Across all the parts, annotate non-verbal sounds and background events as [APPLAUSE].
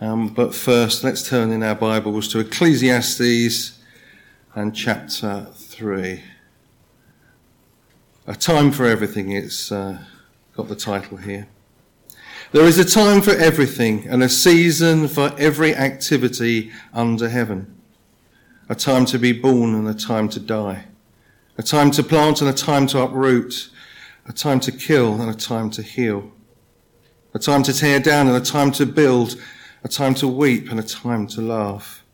Um, but first, let's turn in our Bibles to Ecclesiastes and chapter 3. A time for everything, it's uh, got the title here. There is a time for everything and a season for every activity under heaven. A time to be born and a time to die. A time to plant and a time to uproot. A time to kill and a time to heal. A time to tear down and a time to build a time to weep and a time to laugh,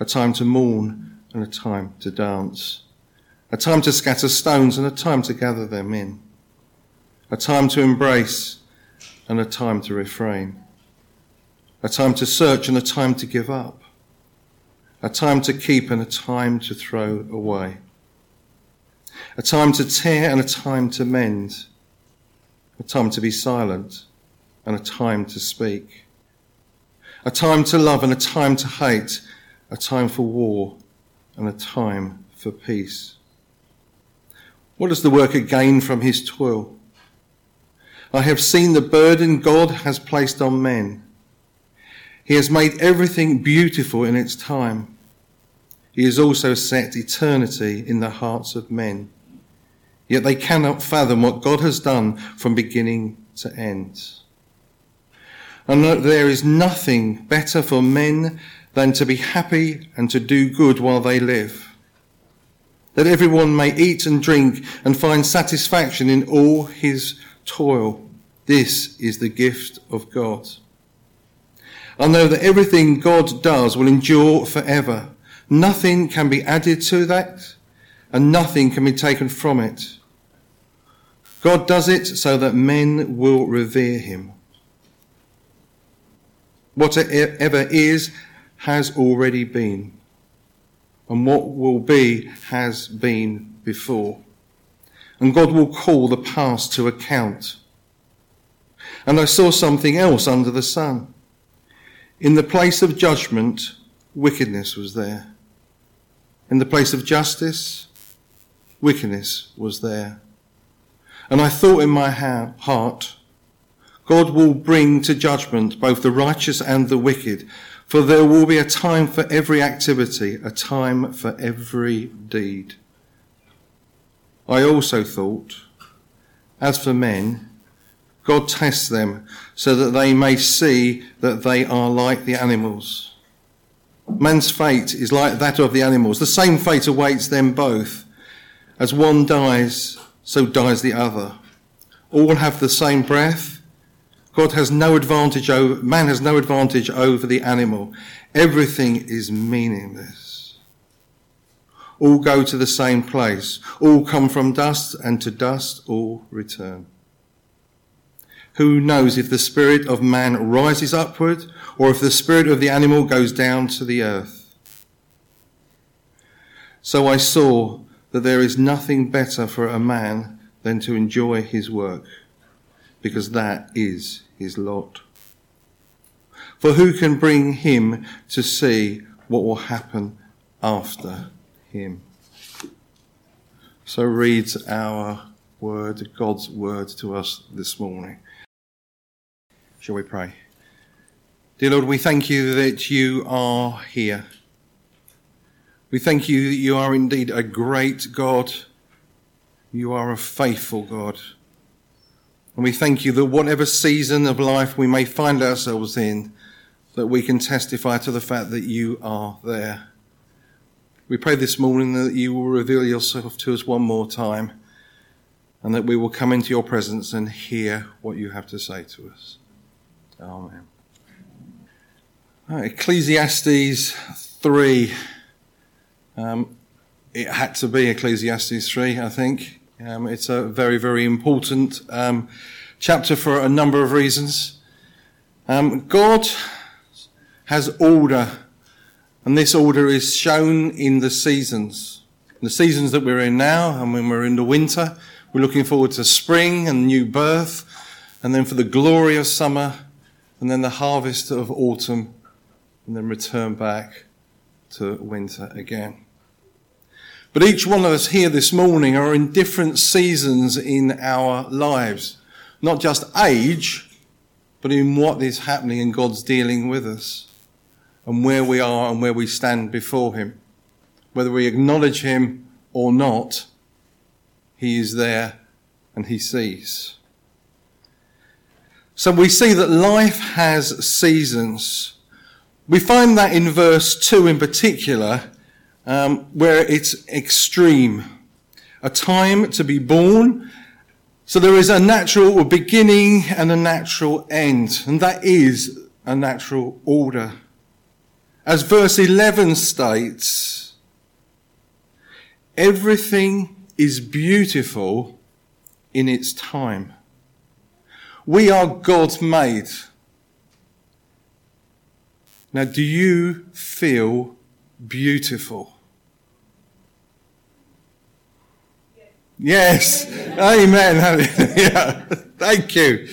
a time to mourn and a time to dance, a time to scatter stones and a time to gather them in, a time to embrace and a time to refrain, a time to search and a time to give up, a time to keep and a time to throw away, a time to tear and a time to mend, a time to be silent and a time to speak a time to love and a time to hate, a time for war and a time for peace. What does the worker gain from his toil? I have seen the burden God has placed on men. He has made everything beautiful in its time. He has also set eternity in the hearts of men. Yet they cannot fathom what God has done from beginning to end and that there is nothing better for men than to be happy and to do good while they live. That everyone may eat and drink and find satisfaction in all his toil. This is the gift of God. I know that everything God does will endure forever. Nothing can be added to that, and nothing can be taken from it. God does it so that men will revere him. Whatever is has already been, and what will be has been before. And God will call the past to account. And I saw something else under the sun. In the place of judgment, wickedness was there. In the place of justice, wickedness was there. And I thought in my heart, God will bring to judgment both the righteous and the wicked, for there will be a time for every activity, a time for every deed. I also thought, as for men, God tests them so that they may see that they are like the animals. Man's fate is like that of the animals. The same fate awaits them both. As one dies, so dies the other. All have the same breath God has no advantage over, man has no advantage over the animal. Everything is meaningless. All go to the same place. All come from dust and to dust all return. Who knows if the spirit of man rises upward or if the spirit of the animal goes down to the earth? So I saw that there is nothing better for a man than to enjoy his work because that is his lot. For who can bring him to see what will happen after him? So reads our word, God's word to us this morning. Shall we pray? Dear Lord, we thank you that you are here. We thank you that you are indeed a great God. You are a faithful God. And we thank you that whatever season of life we may find ourselves in, that we can testify to the fact that you are there. We pray this morning that you will reveal yourself to us one more time and that we will come into your presence and hear what you have to say to us. Amen. Right, Ecclesiastes 3. Um, it had to be Ecclesiastes 3, I think. Um, it's a very, very important um, chapter for a number of reasons. Um, God has order, and this order is shown in the seasons. The seasons that we're in now, and when we're in the winter, we're looking forward to spring and new birth, and then for the glory of summer, and then the harvest of autumn, and then return back to winter again. But each one of us here this morning are in different seasons in our lives. Not just age, but in what is happening and God's dealing with us. and where we are and where we stand before Him. Whether we acknowledge Him or not, He is there and He sees. So we see that life has seasons. We find that in verse 2 in particular, um, where it's extreme. A time to be born. So there is a natural beginning and a natural end, and that is a natural order. As verse 11 states, everything is beautiful in its time. We are God made. Now, do you feel beautiful? Yes. Amen. Yeah. Thank you.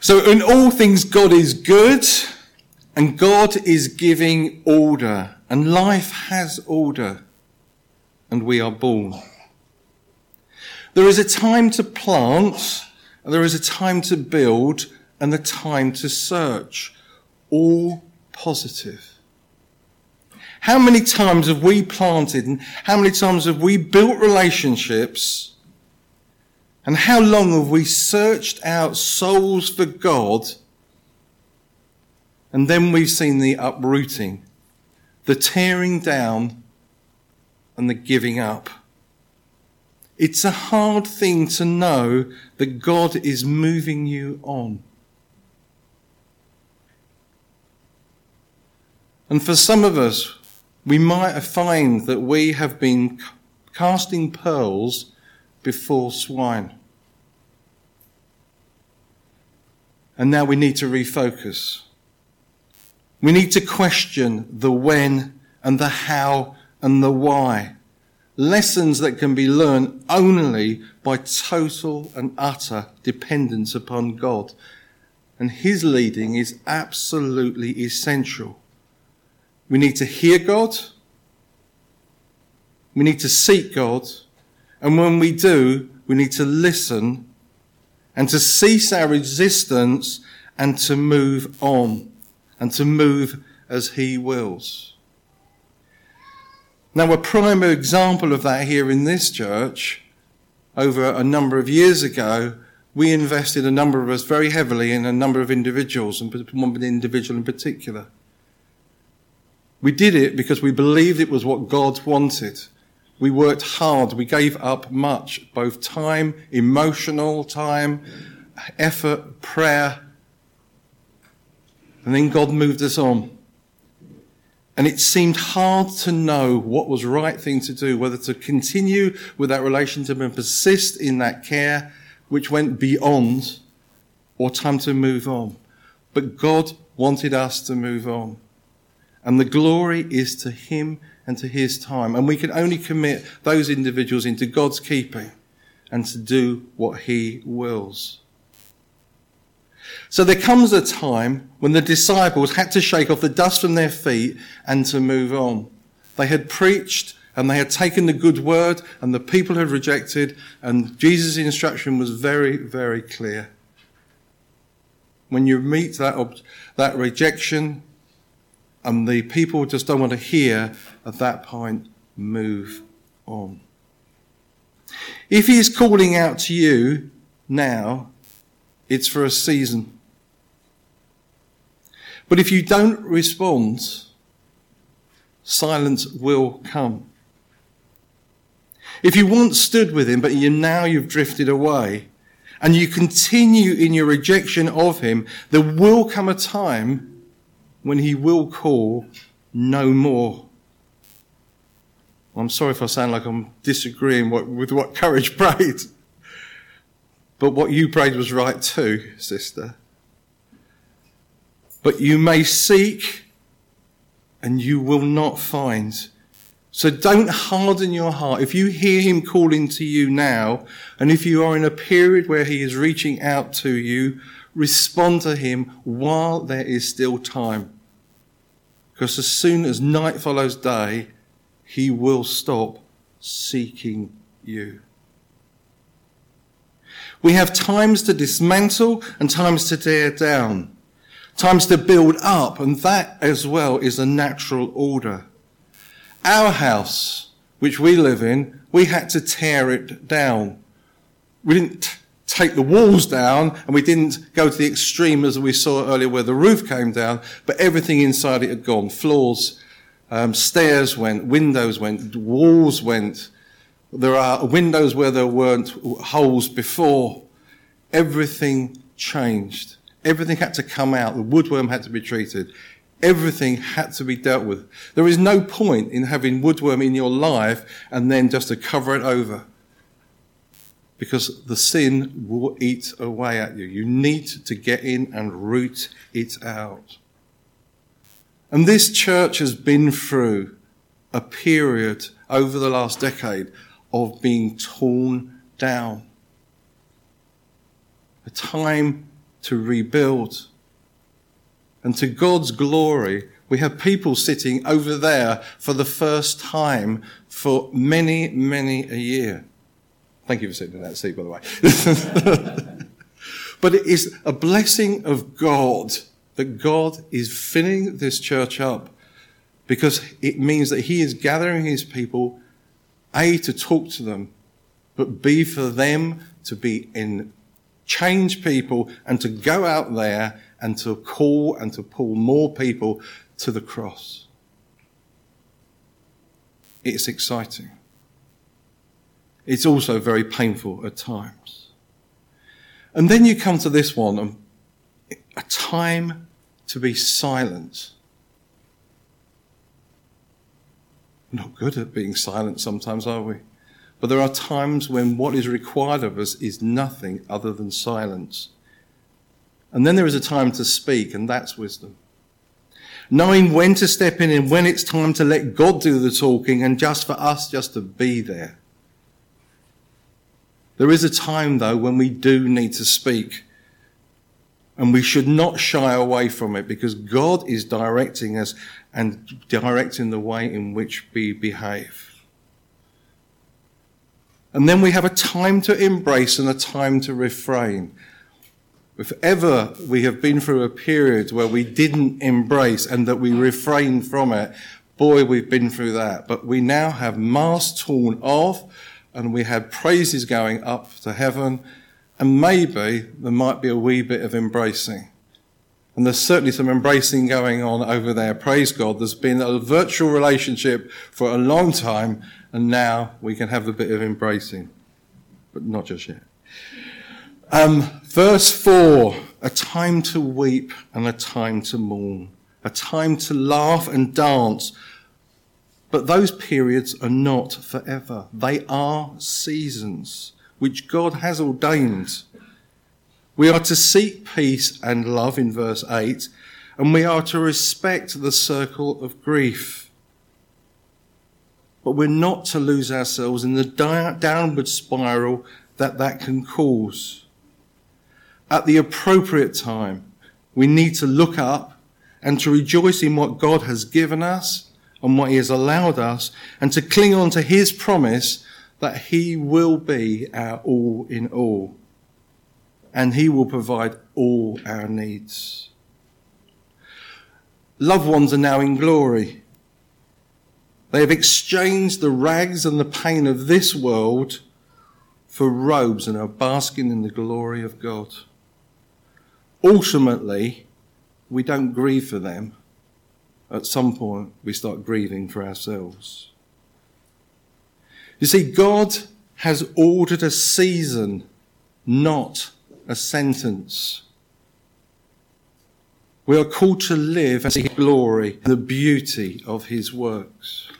so, in all things, God is good and God is giving order, and life has order, and we are born. There is a time to plant, and there is a time to build, and a time to search. All positive. How many times have we planted and how many times have we built relationships? And how long have we searched out souls for God? And then we've seen the uprooting, the tearing down, and the giving up. It's a hard thing to know that God is moving you on. And for some of us, we might find that we have been casting pearls before swine. And now we need to refocus. We need to question the when and the how and the why. Lessons that can be learned only by total and utter dependence upon God. And His leading is absolutely essential. We need to hear God. We need to seek God. And when we do, we need to listen and to cease our resistance and to move on and to move as He wills. Now, a prime example of that here in this church, over a number of years ago, we invested a number of us very heavily in a number of individuals, and one individual in particular. We did it because we believed it was what God wanted. We worked hard. We gave up much, both time, emotional time, effort, prayer. And then God moved us on. And it seemed hard to know what was the right thing to do, whether to continue with that relationship and persist in that care, which went beyond, or time to move on. But God wanted us to move on. And the glory is to Him and to His time. And we can only commit those individuals into God's keeping and to do what He wills. So there comes a time when the disciples had to shake off the dust from their feet and to move on. They had preached and they had taken the good word and the people had rejected and Jesus' instruction was very, very clear. When you meet that, that rejection, and the people just don't want to hear at that point, move on. If he is calling out to you now, it's for a season. But if you don't respond, silence will come. If you once stood with him, but you now you've drifted away, and you continue in your rejection of him, there will come a time when he will call no more. I'm sorry if I sound like I'm disagreeing with what Courage [LAUGHS] prayed. But what you prayed was right too, sister. But you may seek and you will not find. So don't harden your heart. If you hear him calling to you now, and if you are in a period where he is reaching out to you, respond to him while there is still time. Because as soon as night follows day, he will stop seeking you. We have times to dismantle and times to tear down, Times to build up, and that as well is a natural order. Our house, which we live in, we had to tear it down. We didn't take the walls down and we didn't go to the extreme as we saw earlier where the roof came down, but everything inside it had gone. Floors, um, stairs went, windows went, walls went. There are windows where there weren't holes before. Everything changed. Everything had to come out. The woodworm had to be treated. Everything had to be dealt with. There is no point in having woodworm in your life and then just to cover it over. Because the sin will eat away at you. You need to get in and root it out. And this church has been through a period over the last decade of being torn down. A time to rebuild. And to God's glory, we have people sitting over there for the first time for many, many a year. Thank you for sitting in that seat, by the way. [LAUGHS] but it is a blessing of God that God is filling this church up because it means that He is gathering His people, A, to talk to them, but B, for them to be in change people and to go out there and to call and to pull more people to the cross. It's exciting. It's also very painful at times. And then you come to this one, um, a time to be silent. not good at being silent sometimes, are we? But there are times when what is required of us is nothing other than silence. And then there is a time to speak, and that's wisdom. Knowing when to step in and when it's time to let God do the talking and just for us just to be there. There is a time though when we do need to speak. And we should not shy away from it because God is directing us and directing the way in which we behave. And then we have a time to embrace and a time to refrain. If ever we have been through a period where we didn't embrace and that we refrained from it, boy, we've been through that. But we now have masks torn off and we had praises going up to heaven and maybe there might be a wee bit of embracing. And there's certainly some embracing going on over there. Praise God. There's been a virtual relationship for a long time, and now we can have a bit of embracing. But not just yet. Um, verse 4 a time to weep and a time to mourn, a time to laugh and dance. But those periods are not forever, they are seasons which God has ordained. We are to seek peace and love in verse 8, and we are to respect the circle of grief. But we're not to lose ourselves in the downward spiral that that can cause. At the appropriate time, we need to look up and to rejoice in what God has given us and what He has allowed us, and to cling on to His promise that He will be our all in all and He will provide all our needs. Loved ones are now in glory. They have exchanged the rags and the pain of this world for robes and are basking in the glory of God. Ultimately, we don't grieve for them. At some point, we start grieving for ourselves. You see, God has ordered a season, not a sentence. We are called to live and see glory the beauty of his works.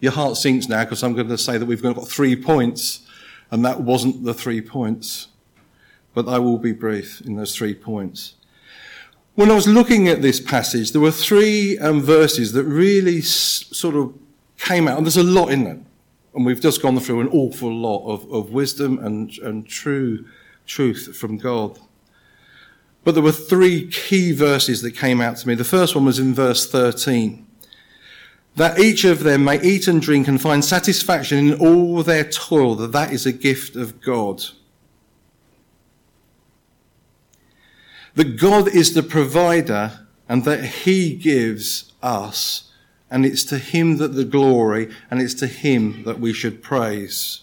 Your heart sinks now because I'm going to say that we've got three points, and that wasn't the three points. But I will be brief in those three points. When I was looking at this passage, there were three um, verses that really s- sort of came out, and there's a lot in them. And we've just gone through an awful lot of, of wisdom and, and true truth from God. But there were three key verses that came out to me. The first one was in verse 13. That each of them may eat and drink and find satisfaction in all their toil, that that is a gift of God. That God is the provider and that he gives us, and it's to him that the glory and it's to him that we should praise.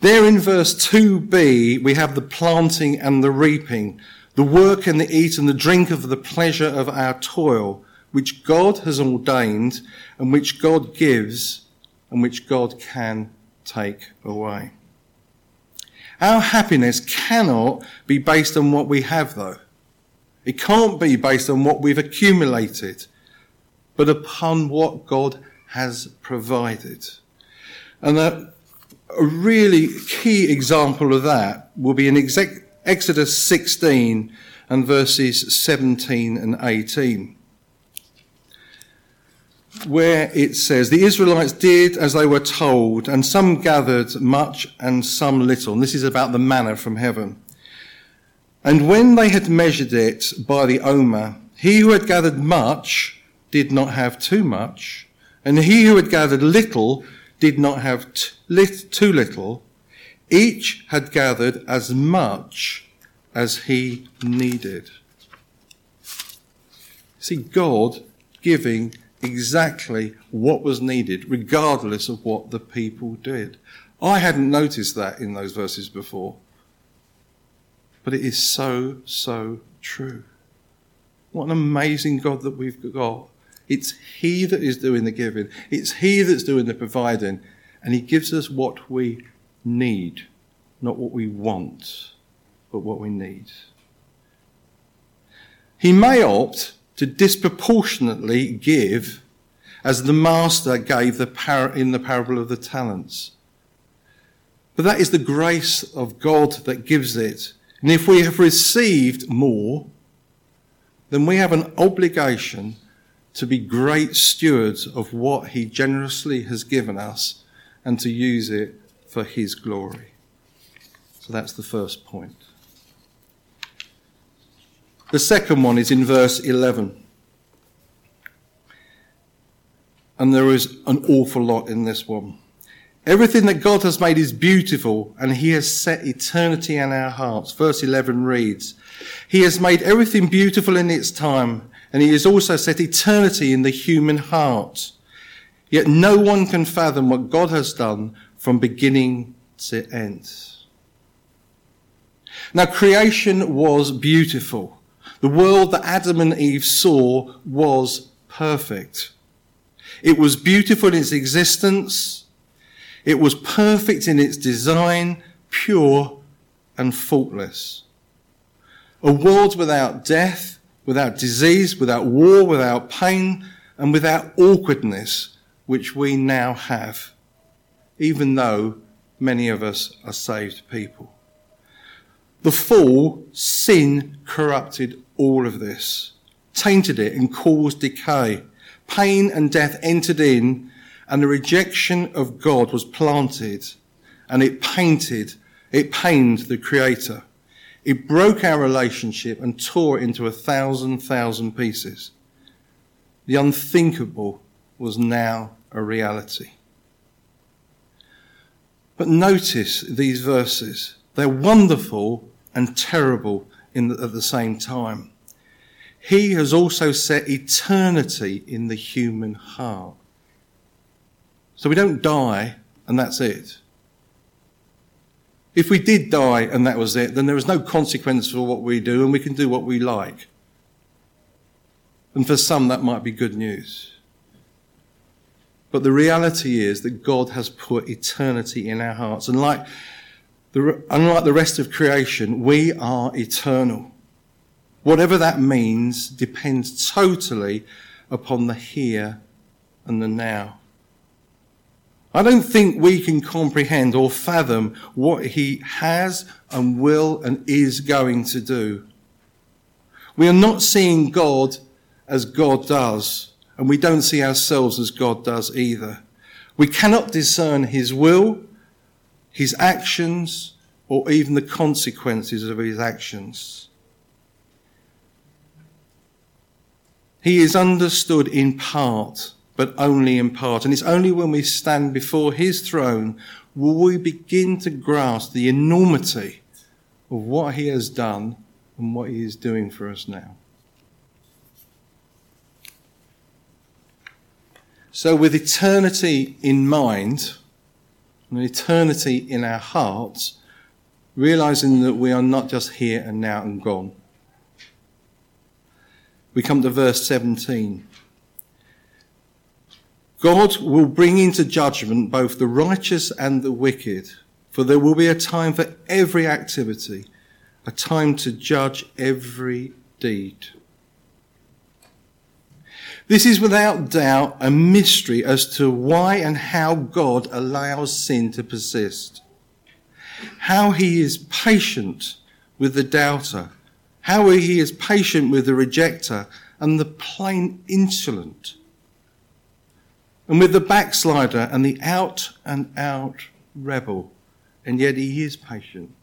There in verse 2b, we have the planting and the reaping, the work and the eat and the drink of the pleasure of our toil, which God has ordained and which God gives and which God can take away. Our happiness cannot be based on what we have, though. It can't be based on what we've accumulated, but upon what God has provided. And a, a really key example of that will be in Exodus 16 and verses 17 and 18 where it says, The Israelites did as they were told, and some gathered much and some little. And this is about the manna from heaven. And when they had measured it by the omer, he who had gathered much did not have too much, and he who had gathered little did not have t- lit- too little. Each had gathered as much as he needed. See, God giving exactly what was needed, regardless of what the people did. I hadn't noticed that in those verses before. But it is so, so true. What an amazing God that we've got. It's He that is doing the giving, it's He that's doing the providing, and He gives us what we need, not what we want, but what we need. He may opt to disproportionately give as the master gave the par- in the parable of the talents. But that is the grace of God that gives it. And if we have received more, then we have an obligation to be great stewards of what he generously has given us and to use it for his glory. So that's the first point. The second one is in verse 11. And there is an awful lot in this one. Everything that God has made is beautiful, and He has set eternity in our hearts. Verse 11 reads, He has made everything beautiful in its time, and He has also set eternity in the human heart. Yet no one can fathom what God has done from beginning to end. Now, creation was beautiful. The world that Adam and Eve saw was perfect. It was beautiful in its existence. It was perfect in its design, pure and faultless. A world without death, without disease, without war, without pain, and without awkwardness, which we now have, even though many of us are saved people. The fall, sin corrupted all of this, tainted it and caused decay. Pain and death entered in and the rejection of God was planted and it painted, it pained the creator. It broke our relationship and tore it into a thousand, thousand pieces. The unthinkable was now a reality. But notice these verses. They're wonderful and terrible the, at the same time. He has also set eternity in the human heart. So we don't die and that's it. If we did die and that was it, then there is no consequence for what we do and we can do what we like. And for some, that might be good news. But the reality is that God has put eternity in our hearts. And like the, unlike the rest of creation, we are eternal. Whatever that means depends totally upon the here and the now. I don't think we can comprehend or fathom what he has and will and is going to do. We are not seeing God as God does, and we don't see ourselves as God does either. We cannot discern his will his actions, or even the consequences of his actions. He is understood in part, but only in part. And it's only when we stand before his throne will we begin to grasp the enormity of what he has done and what he is doing for us now. So, with eternity in mind, and eternity in our hearts, realizing that we are not just here and now and gone. We come to verse 17. God will bring into judgment both the righteous and the wicked, for there will be a time for every activity, a time to judge every deed. This is without doubt a mystery as to why and how God allows sin to persist. How he is patient with the doubter, how he is patient with the rejecter and the plain insolent, and with the backslider and the out and out rebel, and yet he is patient,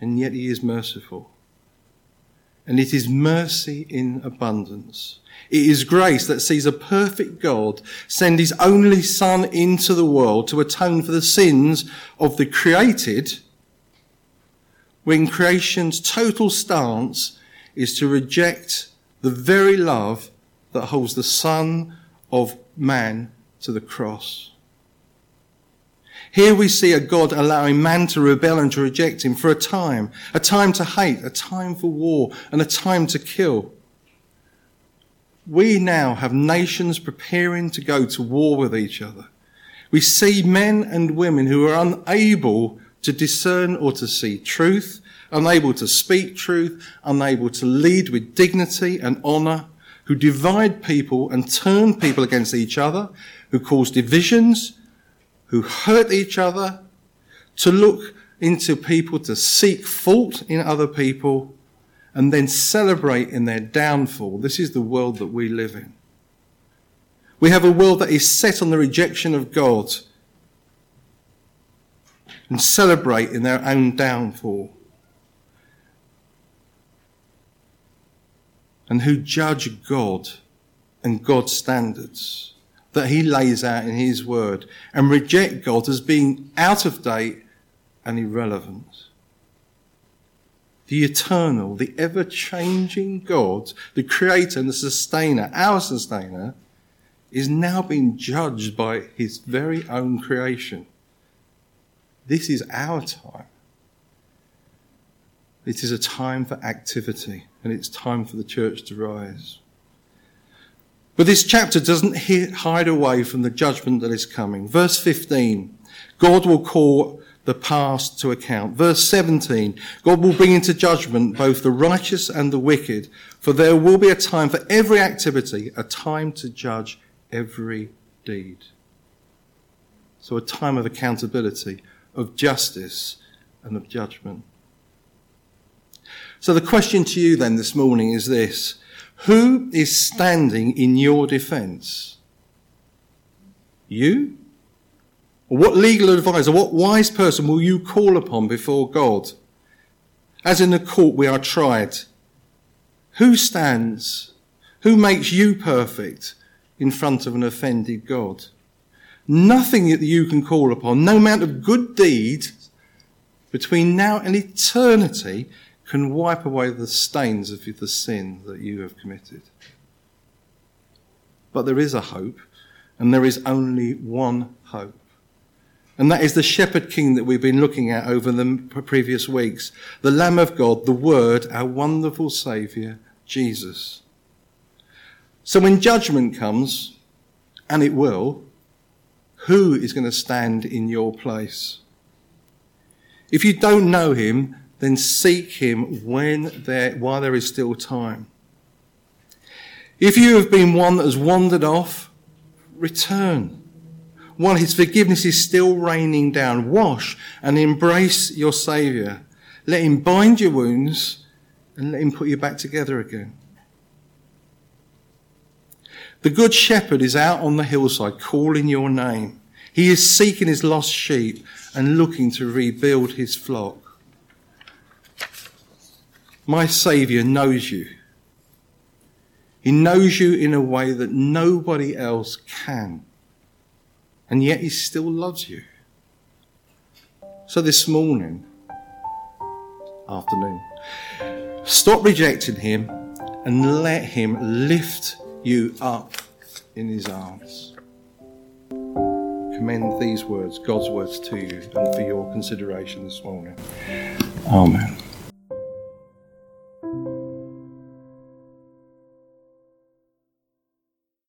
and yet he is merciful. And it is mercy in abundance. It is grace that sees a perfect God send his only Son into the world to atone for the sins of the created, when creation's total stance is to reject the very love that holds the Son of Man to the cross. Here we see a God allowing man to rebel and to reject him for a time, a time to hate, a time for war, and a time to kill. We now have nations preparing to go to war with each other. We see men and women who are unable to discern or to see truth, unable to speak truth, unable to lead with dignity and honour, who divide people and turn people against each other, who cause divisions, who hurt each other, to look into people to seek fault in other people, and then celebrate in their downfall. This is the world that we live in. We have a world that is set on the rejection of God and celebrate in their own downfall. And who judge God and God's standards that he lays out in his word and reject God as being out of date and irrelevant the eternal, the ever changing God, the creator and the sustainer, our sustainer, is now being judged by his very own creation. This is our time. It is a time for activity and it's time for the church to rise. But this chapter doesn't hide away from the judgment that is coming. Verse 15 God will call the past to account. Verse 17, God will bring into judgment both the righteous and the wicked, for there will be a time for every activity, a time to judge every deed. So a time of accountability, of justice, and of judgment. So the question to you then this morning is this. Who is standing in your defense? You? What legal advisor, what wise person will you call upon before God? As in the court we are tried. Who stands? Who makes you perfect in front of an offended God? Nothing that you can call upon, no amount of good deed between now and eternity can wipe away the stains of the sin that you have committed. But there is a hope, and there is only one hope. And that is the shepherd king that we've been looking at over the previous weeks. The Lamb of God, the Word, our wonderful Saviour, Jesus. So when judgment comes, and it will, who is going to stand in your place? If you don't know him, then seek him when there, while there is still time. If you have been one that has wandered off, return while his forgiveness is still raining down. Wash and embrace your Saviour. Let him bind your wounds and let him put you back together again. The Good Shepherd is out on the hillside calling your name. He is seeking his lost sheep and looking to rebuild his flock. My Saviour knows you. He knows you in a way that nobody else can and yet he still loves you. So this morning, afternoon, Stop rejecting him and let him lift you up in his arms. Commend these words, God's words to you, and for your consideration this morning. Amen.